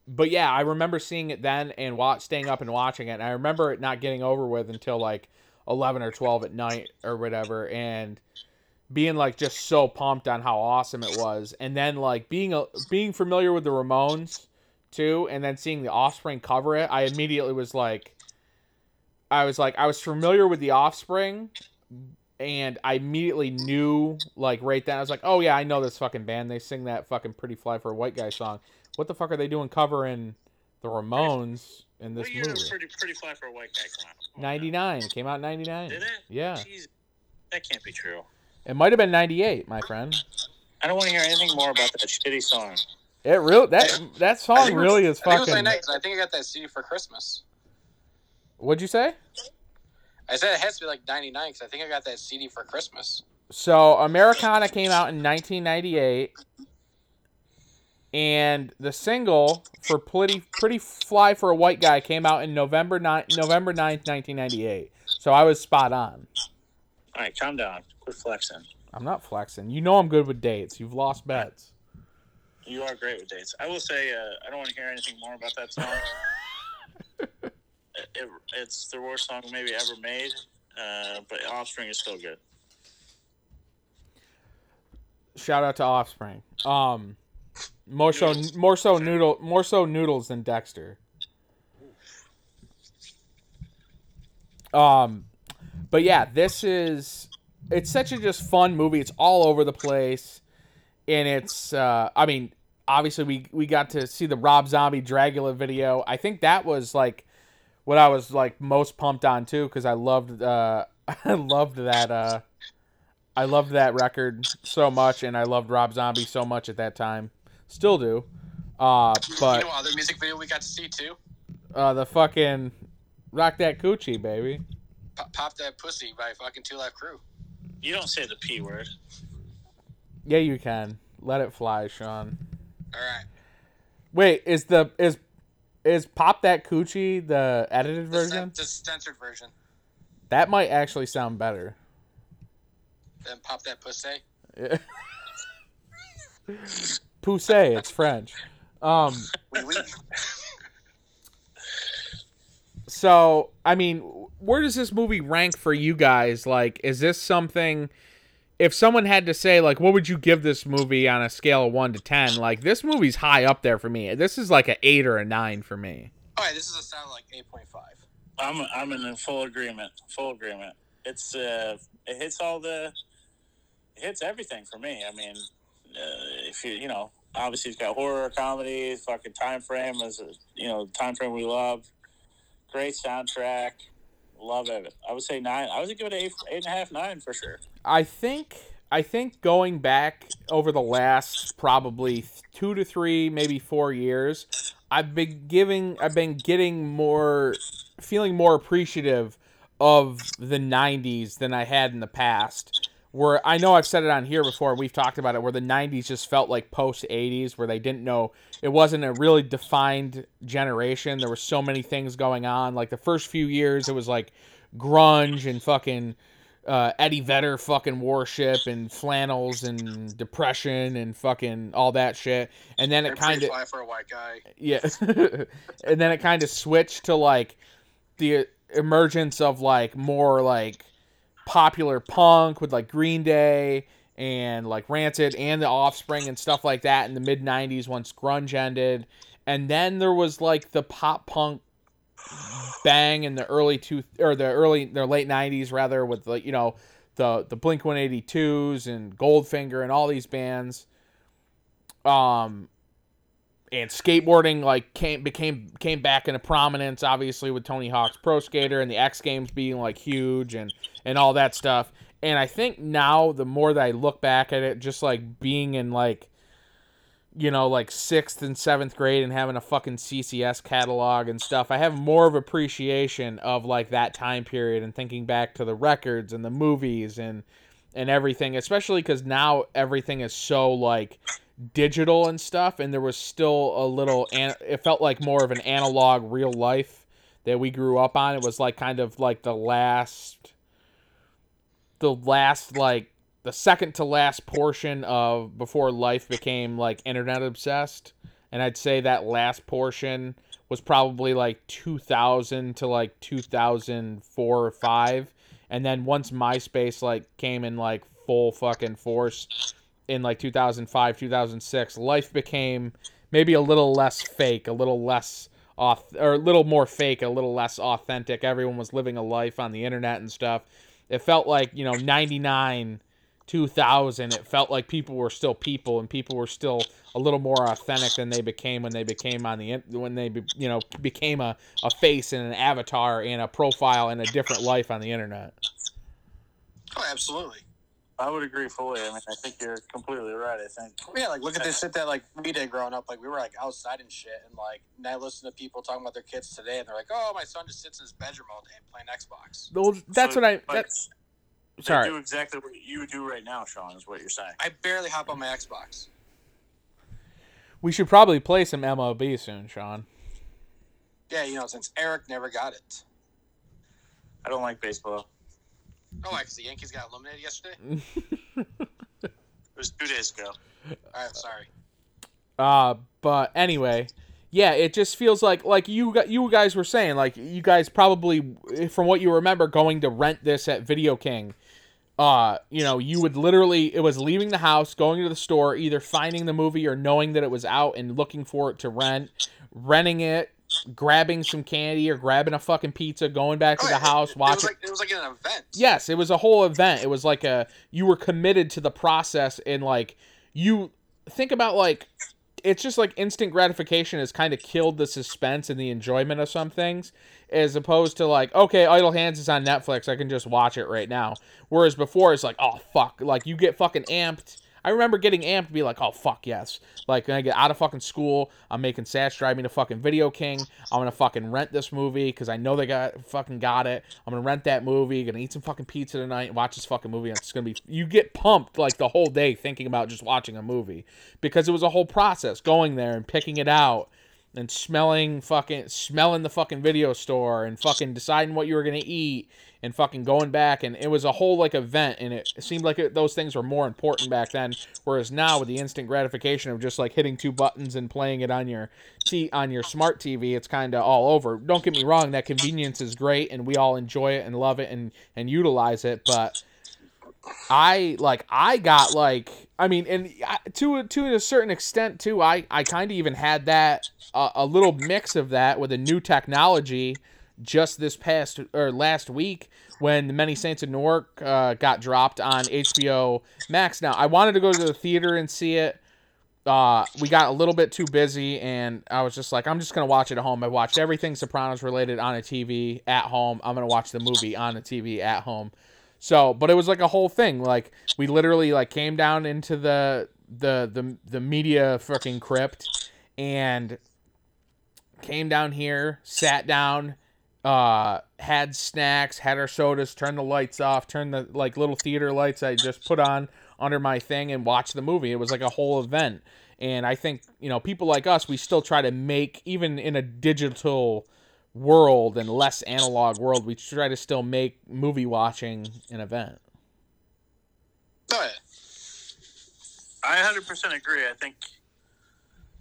but yeah, I remember seeing it then and wa- staying up and watching it. And I remember it not getting over with until like eleven or twelve at night or whatever, and being like just so pumped on how awesome it was. And then like being a, being familiar with the Ramones too, and then seeing the Offspring cover it, I immediately was like, I was like, I was familiar with the Offspring, and I immediately knew like right then I was like, oh yeah, I know this fucking band. They sing that fucking "Pretty Fly for a White Guy" song. What the fuck are they doing covering the Ramones in this what year movie? was pretty pretty fly for a white guy come out? Ninety nine. Came out in ninety now. nine. Did it? Yeah. Jeez, that can't be true. It might have been ninety eight, my friend. I don't want to hear anything more about that shitty song. It really that that song was- really is I think it was fucking. 99 'cause I think I got that CD for Christmas. What'd you say? I said it has to be like 99 because I think I got that CD for Christmas. So Americana came out in 1998, and the single for "Pretty Pretty Fly for a White Guy" came out in November 9, November 9th, 1998. So I was spot on. All right, calm down. Quit flexing. I'm not flexing. You know I'm good with dates. You've lost bets. You are great with dates. I will say, uh, I don't want to hear anything more about that song. it, it- it's the worst song maybe ever made, uh, but Offspring is still good. Shout out to Offspring. Um, more so, more so noodle, more so noodles than Dexter. Um, but yeah, this is it's such a just fun movie. It's all over the place, and it's uh, I mean, obviously we we got to see the Rob Zombie Dragula video. I think that was like what I was like most pumped on too because I loved uh I loved that uh I loved that record so much, and I loved Rob Zombie so much at that time. Still do. Uh, you but know, other music video we got to see too. uh, the fucking Rock that coochie, baby. Pop, pop that pussy by fucking Two Live Crew. You don't say the p word. Yeah, you can. Let it fly, Sean. All right. Wait, is the is is pop that coochie the edited The, version? cen- the censored version. That might actually sound better. Then pop that pussy. Yeah. Poussey, it's French. Um, so I mean, where does this movie rank for you guys? Like, is this something? If someone had to say, like, what would you give this movie on a scale of one to ten? Like, this movie's high up there for me. This is like an eight or a nine for me. All right, this is a sound like 8.5. I'm I'm in full agreement. Full agreement. It's uh, it hits all the, it hits everything for me. I mean, uh, if you you know, obviously it's got horror, comedy, fucking time frame is a, you know time frame we love. Great soundtrack, love it. I would say nine. I would give it eight, eight and a half, nine for sure. I think I think going back over the last probably two to three, maybe four years, I've been giving I've been getting more feeling more appreciative of the 90s than I had in the past. Where I know I've said it on here before, we've talked about it, where the 90s just felt like post 80s, where they didn't know it wasn't a really defined generation. There were so many things going on. Like the first few years, it was like grunge and fucking uh, Eddie Vedder fucking warship and flannels and depression and fucking all that shit. And then it kind of fly for a white guy. yeah, and then it kind of switched to like the emergence of like more like popular punk with like Green Day and like Rancid and the Offspring and stuff like that in the mid '90s once grunge ended, and then there was like the pop punk bang in the early two or the early the late '90s rather with like you know the the Blink 182s and Goldfinger and all these bands. Um, and skateboarding like came became came back into prominence obviously with Tony Hawk's Pro Skater and the X Games being like huge and and all that stuff. And I think now the more that I look back at it just like being in like you know like 6th and 7th grade and having a fucking CCS catalog and stuff, I have more of appreciation of like that time period and thinking back to the records and the movies and and everything, especially cuz now everything is so like digital and stuff and there was still a little an- it felt like more of an analog real life that we grew up on. It was like kind of like the last the last like the second to last portion of before life became like internet obsessed. And i'd say that last portion was probably like 2000 to like 2004 or 5 and then once myspace like came in like full fucking force in like 2005 2006 life became maybe a little less fake a little less off or a little more fake a little less authentic. Everyone was living a life on the internet and stuff. It felt like you know 99 2000 it felt like people were still people and people were still a little more authentic than they became when they became on the when they you know became a, a face and an avatar and a profile and a different life on the internet. Oh, absolutely. I would agree fully. I mean, I think you're completely right. I think Yeah, like look at this shit that like we did growing up. Like we were like outside and shit, and like now I listen to people talking about their kids today, and they're like, "Oh, my son just sits in his bedroom all day playing Xbox." well, that's So- what i that's they sorry do exactly what you would do right now, Sean. Is what you're saying. I barely hop on my Xbox. we should probably play some mlb soon sean Yeah, you know, since Eric never got it. I don't like baseball. Oh, why? Because the Yankees got eliminated yesterday. It was two days ago. All right, sorry. Uh, but anyway, yeah, it just feels like like you got you guys were saying like you guys probably from what you remember going to rent this at Video King. Uh, you know, you would literally it was leaving the house, going to the store, either finding the movie or knowing that it was out and looking for it to rent, renting it, grabbing some candy or grabbing a fucking pizza, going back to Oh, the yeah, house, it, it watching like it was like an event. Yes, it was a whole event. It was like a you were committed to the process and like you think about like it's just like instant gratification has kind of killed the suspense and the enjoyment of some things as opposed to like okay idle hands is on netflix i can just watch it right now whereas before it's like oh fuck like you get fucking amped I remember getting amped to be like, oh fuck yes. Like when I get out of fucking school, I'm making Satch drive me to fucking Video King. I'm gonna fucking rent this movie because I know they got fucking got it. I'm gonna rent that movie. Gonna eat some fucking pizza tonight watch this fucking movie. And it's gonna be you get pumped like the whole day thinking about just watching a movie because it was a whole process going there and picking it out and smelling fucking smelling the fucking video store and fucking deciding what you were gonna eat and fucking going back. And it was a whole like event and it seemed like it, those things were more important back then. Whereas now with the instant gratification of just like hitting two buttons and playing it on your t on your smart tv it's kind of all over. Don't get me wrong that convenience is great and we all enjoy it and love it and and utilize it but I like I got like I mean and to to a certain extent too I I kind of even had that uh, a little mix of that with a new technology just this past or last week when the Many Saints of Newark uh, got dropped on HBO Max. Now I wanted to go to the theater and see it. Uh, we got a little bit too busy, and I was just like, I'm just gonna watch it at home. I watched everything Sopranos related on a TV at home. I'm gonna watch the movie on a TV at home. So, but it was like a whole thing. Like we literally like came down into the the the the media fucking crypt and came down here, sat down, uh had snacks, had our sodas, turned the lights off, turned the like little theater lights I just put on under my thing and watched the movie. It was like a whole event. And I think, you know, people like us, we still try to make even in a digital world and less analog world, we try to still make movie watching an event. Oh, yeah. I 100% agree. I think,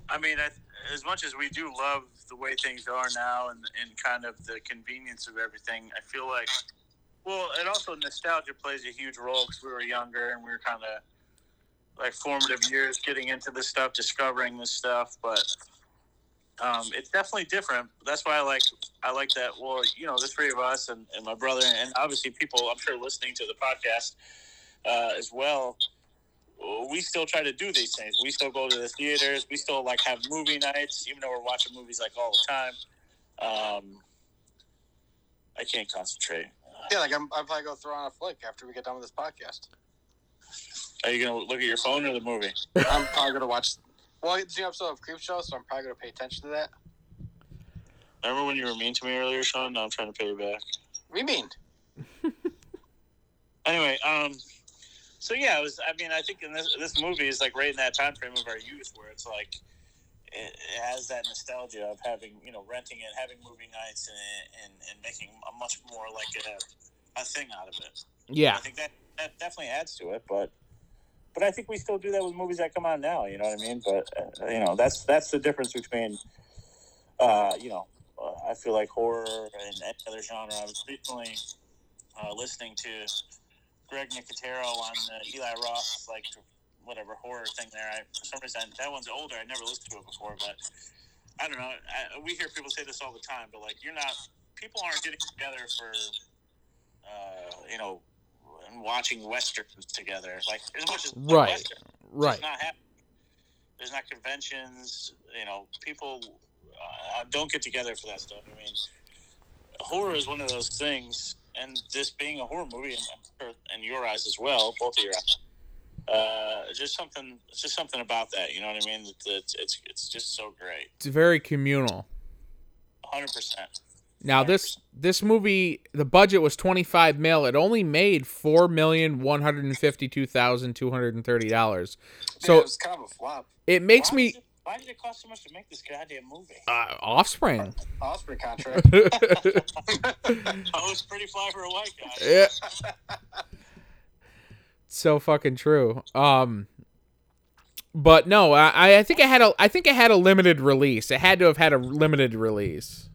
I mean, I, as much as we do love the way things are now and, and kind of the convenience of everything, I feel like, well, and also nostalgia plays a huge role because we were younger and we were kind of like formative years getting into this stuff, discovering this stuff. But um, it's definitely different. That's why I like I like that. Well, you know, the three of us and, and my brother, and obviously people I'm sure listening to the podcast uh, as well we still try to do these things. We still go to the theaters. We still like have movie nights, even though we're watching movies like all the time. Um, I can't concentrate. Yeah, like I'm, I'll probably go throw on a flick after we get done with this podcast. Are you gonna look at your phone or the movie? I'm probably gonna watch. Well, it's a new episode of Creepshow, so I'm probably gonna pay attention to that. Remember when you were mean to me earlier, Sean? Now I'm trying to pay you back. What do you mean? Anyway, um, so yeah, it was. I mean, I think in this this movie is like right in that time frame of our youth where it's like it, it has that nostalgia of having you know renting it, having movie nights, and and, and making a much more like a a thing out of it. Yeah. I think that that definitely adds to it, but but I think we still do that with movies that come out now. You know what I mean? But uh, you know, that's that's the difference between uh, you know, uh, I feel like horror and any other genre. I was recently uh, listening to Greg Nicotero on the Eli Roth like whatever horror thing there. I, for some reason, that one's older. I never listened to it before, but I don't know. I, we hear people say this all the time, but like you're not. People aren't getting together for, uh, you know, and watching westerns together. Like as much as Right. Western, Right. not. There's not conventions. You know, people uh, don't get together for that stuff. I mean, horror is one of those things, and this being a horror movie, and in your eyes as well, both of your eyes, uh, just something. It's just something about that. You know what I mean? It's it's it's, it's just so great. It's very communal. Hundred percent. Now this this movie, the budget was twenty five mil. It only made four million one hundred and fifty two thousand two hundred and thirty dollars. So it was kind of a flop. it makes why me Did it, why did it cost so much to make this goddamn movie? uh, Offspring. Osprey contract. Oh, it's pretty fly for a white guy. Yeah. so fucking true. Um but no, I I think it had a I think it had a limited release. It had to have had a limited release.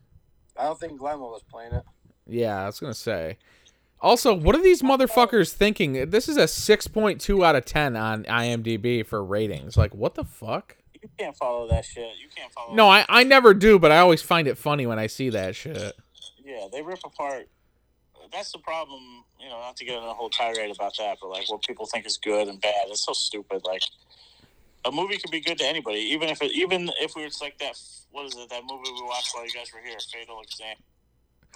I don't think Glenn was playing it. Yeah, I was gonna say. Also, what are these motherfuckers thinking? This is a six point two out of ten on IMDb for ratings. Like, what the fuck? You can't follow that shit. You can't follow. No, I, I never do, but I always find it funny when I see that shit. Yeah, they rip apart. That's the problem. You know, not to get in a whole tirade about that, but like what people think is good and bad. It's so stupid. Like a movie can be good to anybody, even if it, even if it's like that. What is it? That movie we watched while you guys were here, Fatal Exam.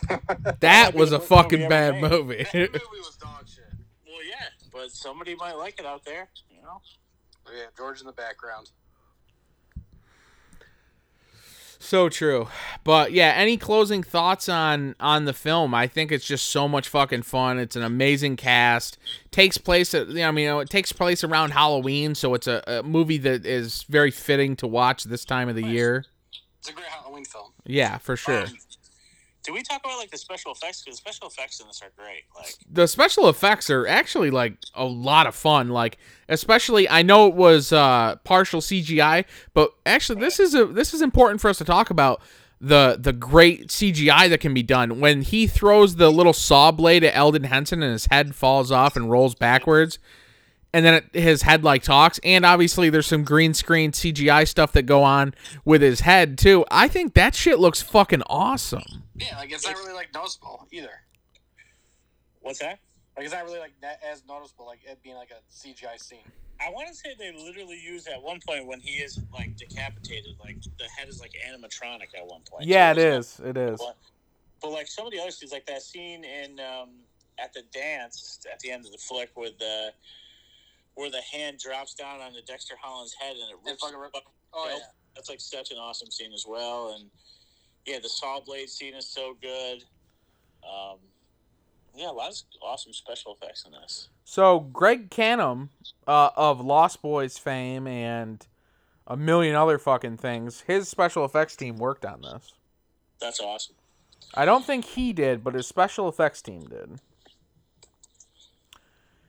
That might was a worst movie fucking bad movie. That movie was dog shit. Well, yeah, but somebody might like it out there. You know. Oh, yeah, George in the background. So true. But yeah, any closing thoughts on on the film? I think it's just so much fucking fun. It's an amazing cast. Takes place at, you know, I mean, you know, it takes place around Halloween, so it's a, a movie that is very fitting to watch this time of the year. It's a great Halloween film. Yeah, for sure. Um, did we talk about like the special effects? Because special effects in this are great. Like, the special effects are actually like a lot of fun like especially i know it was uh partial cgi but actually this is a this is important for us to talk about the the great cgi that can be done when he throws the little saw blade at elden henson and his head falls off and rolls backwards and then it, his head like talks and obviously there's some green screen cgi stuff that go on with his head too i think that shit looks fucking awesome Yeah, like it's not really like noticeable either. what's that? Like it's not really like that as noticeable, like it being like a CGI scene. I want to say they literally use at one point when he is like decapitated, like the head is like animatronic at one point. yeah So it's is it is But, but like some of the other scenes, like that scene in um, at the dance at the end of the flick with the where the hand drops down onto Dexter Holland's head and it rips. fucking rip- up- Oh Yep. yeah. That's like such an awesome scene as well, and yeah, the saw blade scene is so good. Um, yeah, a lot of awesome special effects in this. So Greg Cannom uh, of Lost Boys fame and a million other fucking things, his special effects team worked on this. That's awesome. I don't think he did, but his special effects team did.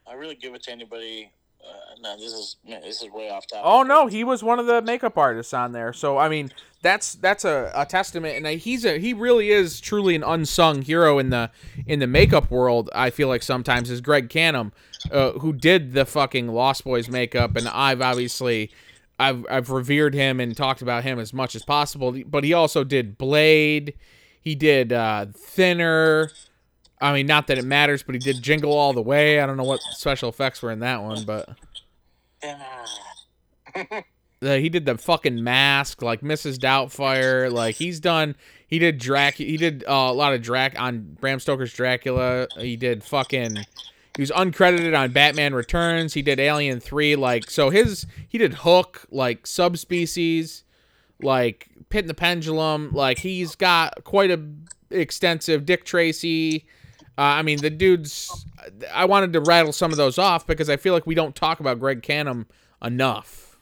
I really give it to anybody. Uh, no, this is man, this is way off topic. Oh no, he was one of the makeup artists on there. So I mean, that's that's a, a testament, and he's a he really is truly an unsung hero in the in the makeup world. I feel like sometimes is Greg Cannom, uh, who did the fucking Lost Boys makeup, and I've obviously. I've, I've revered him and talked about him as much as possible, but he also did Blade. He did uh, Thinner. I mean, not that it matters, but he did Jingle All the Way. I don't know what special effects were in that one, but the, he did the fucking mask, like Mrs. Doubtfire. Like he's done. He did Drac. He did uh, a lot of Drac on Bram Stoker's Dracula. He did fucking. He was uncredited on Batman Returns. He did Alien Three. Like so, his he did Hook, like Subspecies, like Pit in the Pendulum. Like he's got quite a extensive Dick Tracy. Uh, I mean, the dude's. I wanted to rattle some of those off because I feel like we don't talk about Greg Cannom enough.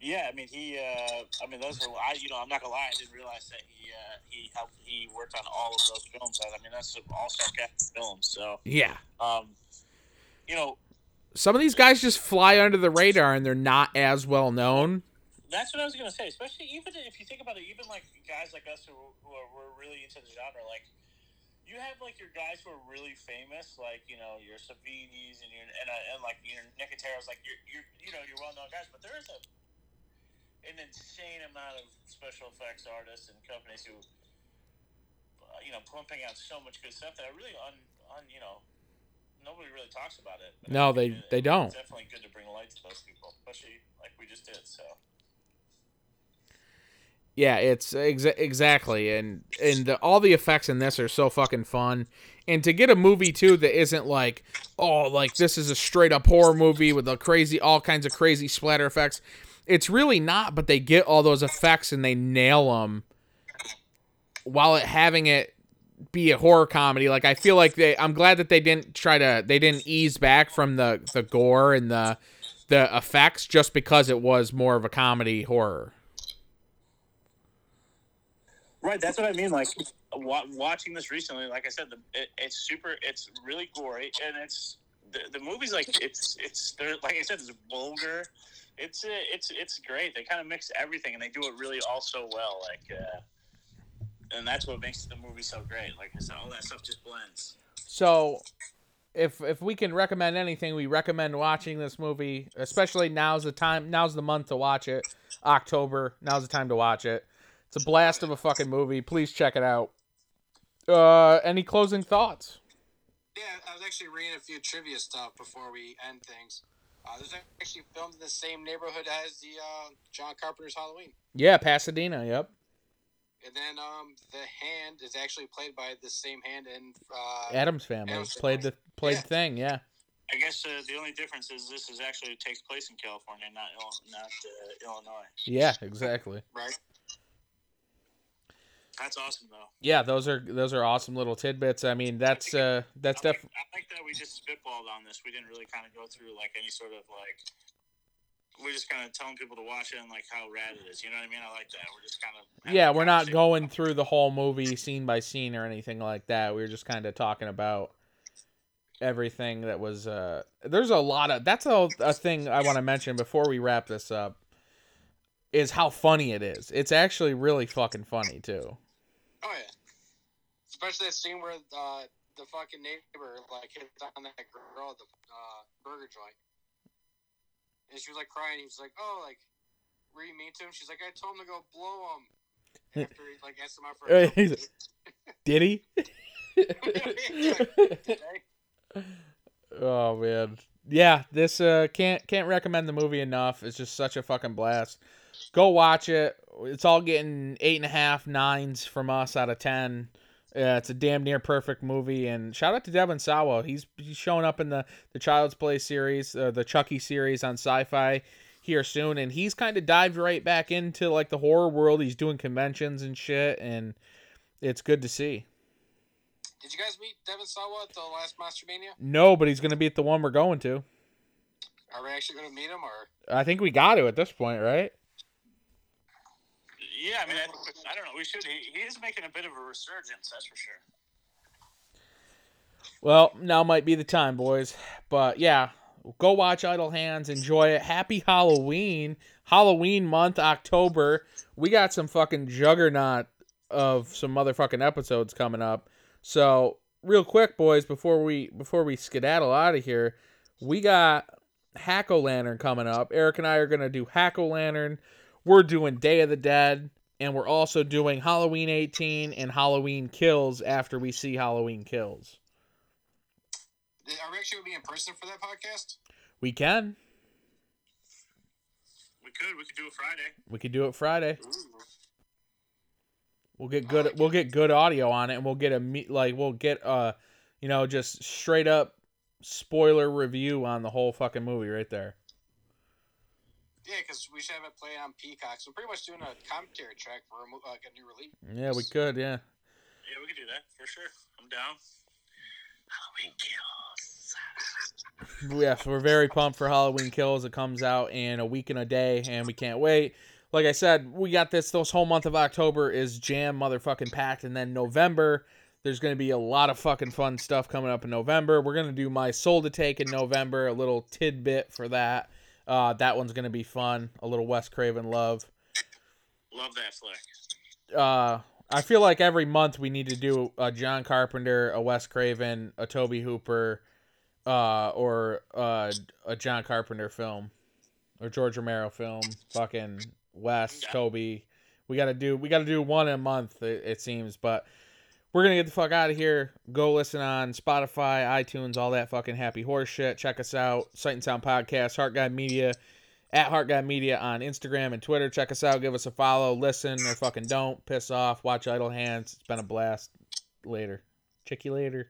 Yeah, I mean he. Uh, I mean those were. I you know I'm not gonna lie. I didn't realize that he uh, he helped. He worked on all of those films. I mean that's all star cast of films. So Yeah. um, you know Some of these guys just fly under the radar and they're not as well known. that's what I was gonna say. Especially even if you think about it, even like guys like us who who are we're really into the genre, like. You have like your guys who are really famous, like you know your Savinis and your and, uh, and like your Nicoteros, like you're, you're you know your well known guys. But there is a an insane amount of special effects artists and companies who, uh, you know, pumping out so much good stuff that I really un, un you know, nobody really talks about it. No, they- think they don't. It's definitely good to bring light to those people, especially like we just did. So Yeah, it's exa- exactly, and and the, all the effects in this are so fucking fun. And to get a movie too that isn't like, oh, like this is a straight up horror movie with a crazy, all kinds of crazy splatter effects. It's really not, but they get all those effects and they nail them, while it having it be a horror comedy. Like I feel like they, I'm glad that they didn't try to, they didn't ease back from the the gore and the the effects just because it was more of a comedy horror. Right, that's what I mean. Like watching this recently, like I said, the, it, it's super. It's really gory, and it's the, the movie's like it's it's like I said, it's vulgar. It's uh, it's it's great. They kind of mix everything, and they do it really all so well. Like, uh, and that's what makes the movie so great. Like I said, all that stuff just blends. So, if if we can recommend anything, we recommend watching this movie. Especially now's the time. Now's the month to watch it. October. Now's the time to watch it. It's a blast of a fucking movie. Please check it out. Uh, any closing thoughts? Yeah, I was actually reading a few trivia stuff before we end things. Uh, this is actually filmed in the same neighborhood as the uh, John Carpenter's Halloween. Yeah, Pasadena. Yep. And then um, the hand is actually played by the same hand in uh, Addams family Addams played the played Yeah. thing. Yeah. I guess uh, the only difference is this is actually takes place in California, not not uh, Illinois. Yeah, exactly. Right? That's awesome though. Yeah, those are those are awesome little tidbits. I mean, that's uh that's definitely. I like that we just spitballed on this. We didn't really kind of go through like any sort of like. We're just kind of telling people to watch it and like how rad it is. You know what I mean? I like that. We're just kind of. yeah, we're not going through the whole movie scene by scene or anything like that. We were just kind of talking about everything that was uh there's a lot of that's a, a thing I want to mention before we wrap this up is how funny it is. It's actually really fucking funny too. Oh yeah. Especially that scene where uh, the fucking neighbor like hit on that girl at the uh, burger joint, and she was like crying. He was like, "Oh, like, were you mean to him?" She's like, "I told him to go blow him." After he like asked him out for Uh, a he's- Did he? oh man. Yeah, this uh can't can't recommend the movie enough. It's just such a fucking blast. Go watch it. It's all getting eight and a half nines from us out of ten. Yeah, it's a damn near perfect movie. And shout out to Devon Sawa. He's he's showing up in the the Child's Play series, uh, the Chucky series on Syfy here soon. And he's kind of dived right back into like the horror world. He's doing conventions and shit, and it's good to see. Did you guys meet Devon Sawa at the last Monster Mania? No, but he's gonna be at the one we're going to. Are we actually going to meet him, or I think we got to at this point, right? Yeah, I mean, I, I don't know. We should. He, he is making a bit of a resurgence. That's for sure. Well, now might be the time, boys. But yeah, go watch Idle Hands. Enjoy it. Happy Halloween. Halloween month, October. We got some fucking juggernaut of some motherfucking episodes coming up. So real quick, boys, before we before we skedaddle out of here, we got Hack O Lantern coming up. Eric and I are gonna do Hack O Lantern. We're doing Day of the Dead, and we're also doing Halloween 18 and Halloween Kills after we see Halloween Kills. are we actually going to be in person for that podcast? We can. We could. We could do it Friday. We could do it Friday. Ooh. We'll get good. We'll get good audio on it, and we'll get a meet. like we'll get uh, you know, just straight up spoiler review on the whole fucking movie right there. Yeah, because we should have it playing on Peacock. So we're pretty much doing a commentary track for a, like uh, a new release. Yeah, we could. Yeah. Yeah, we could do that for sure. I'm down. Halloween kills. Yes, we're very pumped for Halloween Kills. It comes out in a week and a day, and we can't wait. Like I said, we got this. This whole month of October is jam motherfucking packed, and then November. There's going to be a lot of fucking fun stuff coming up in November. We're going to do My Soul to Take in November, a little tidbit for that. Uh, that one's going to be fun. A little Wes Craven love. Love that flick. uh I feel like every month we need to do a John Carpenter, a Wes Craven, a Tobe Hooper, uh, or uh, a John Carpenter film, or George Romero film. Fucking Wes, Yeah. Tobe. We gotta do we gotta do one a month. It, it seems, but we're gonna get the fuck out of here. Go listen on Spotify, iTunes, all that fucking happy horse shit. Check us out, Sight and Sound Podcast, Heart Guide Media at Heart Guy Media on Instagram and Twitter. Check us out. Give us a follow. Listen or fucking don't. Piss off. Watch Idle Hands. It's been a blast. Later. Check you later.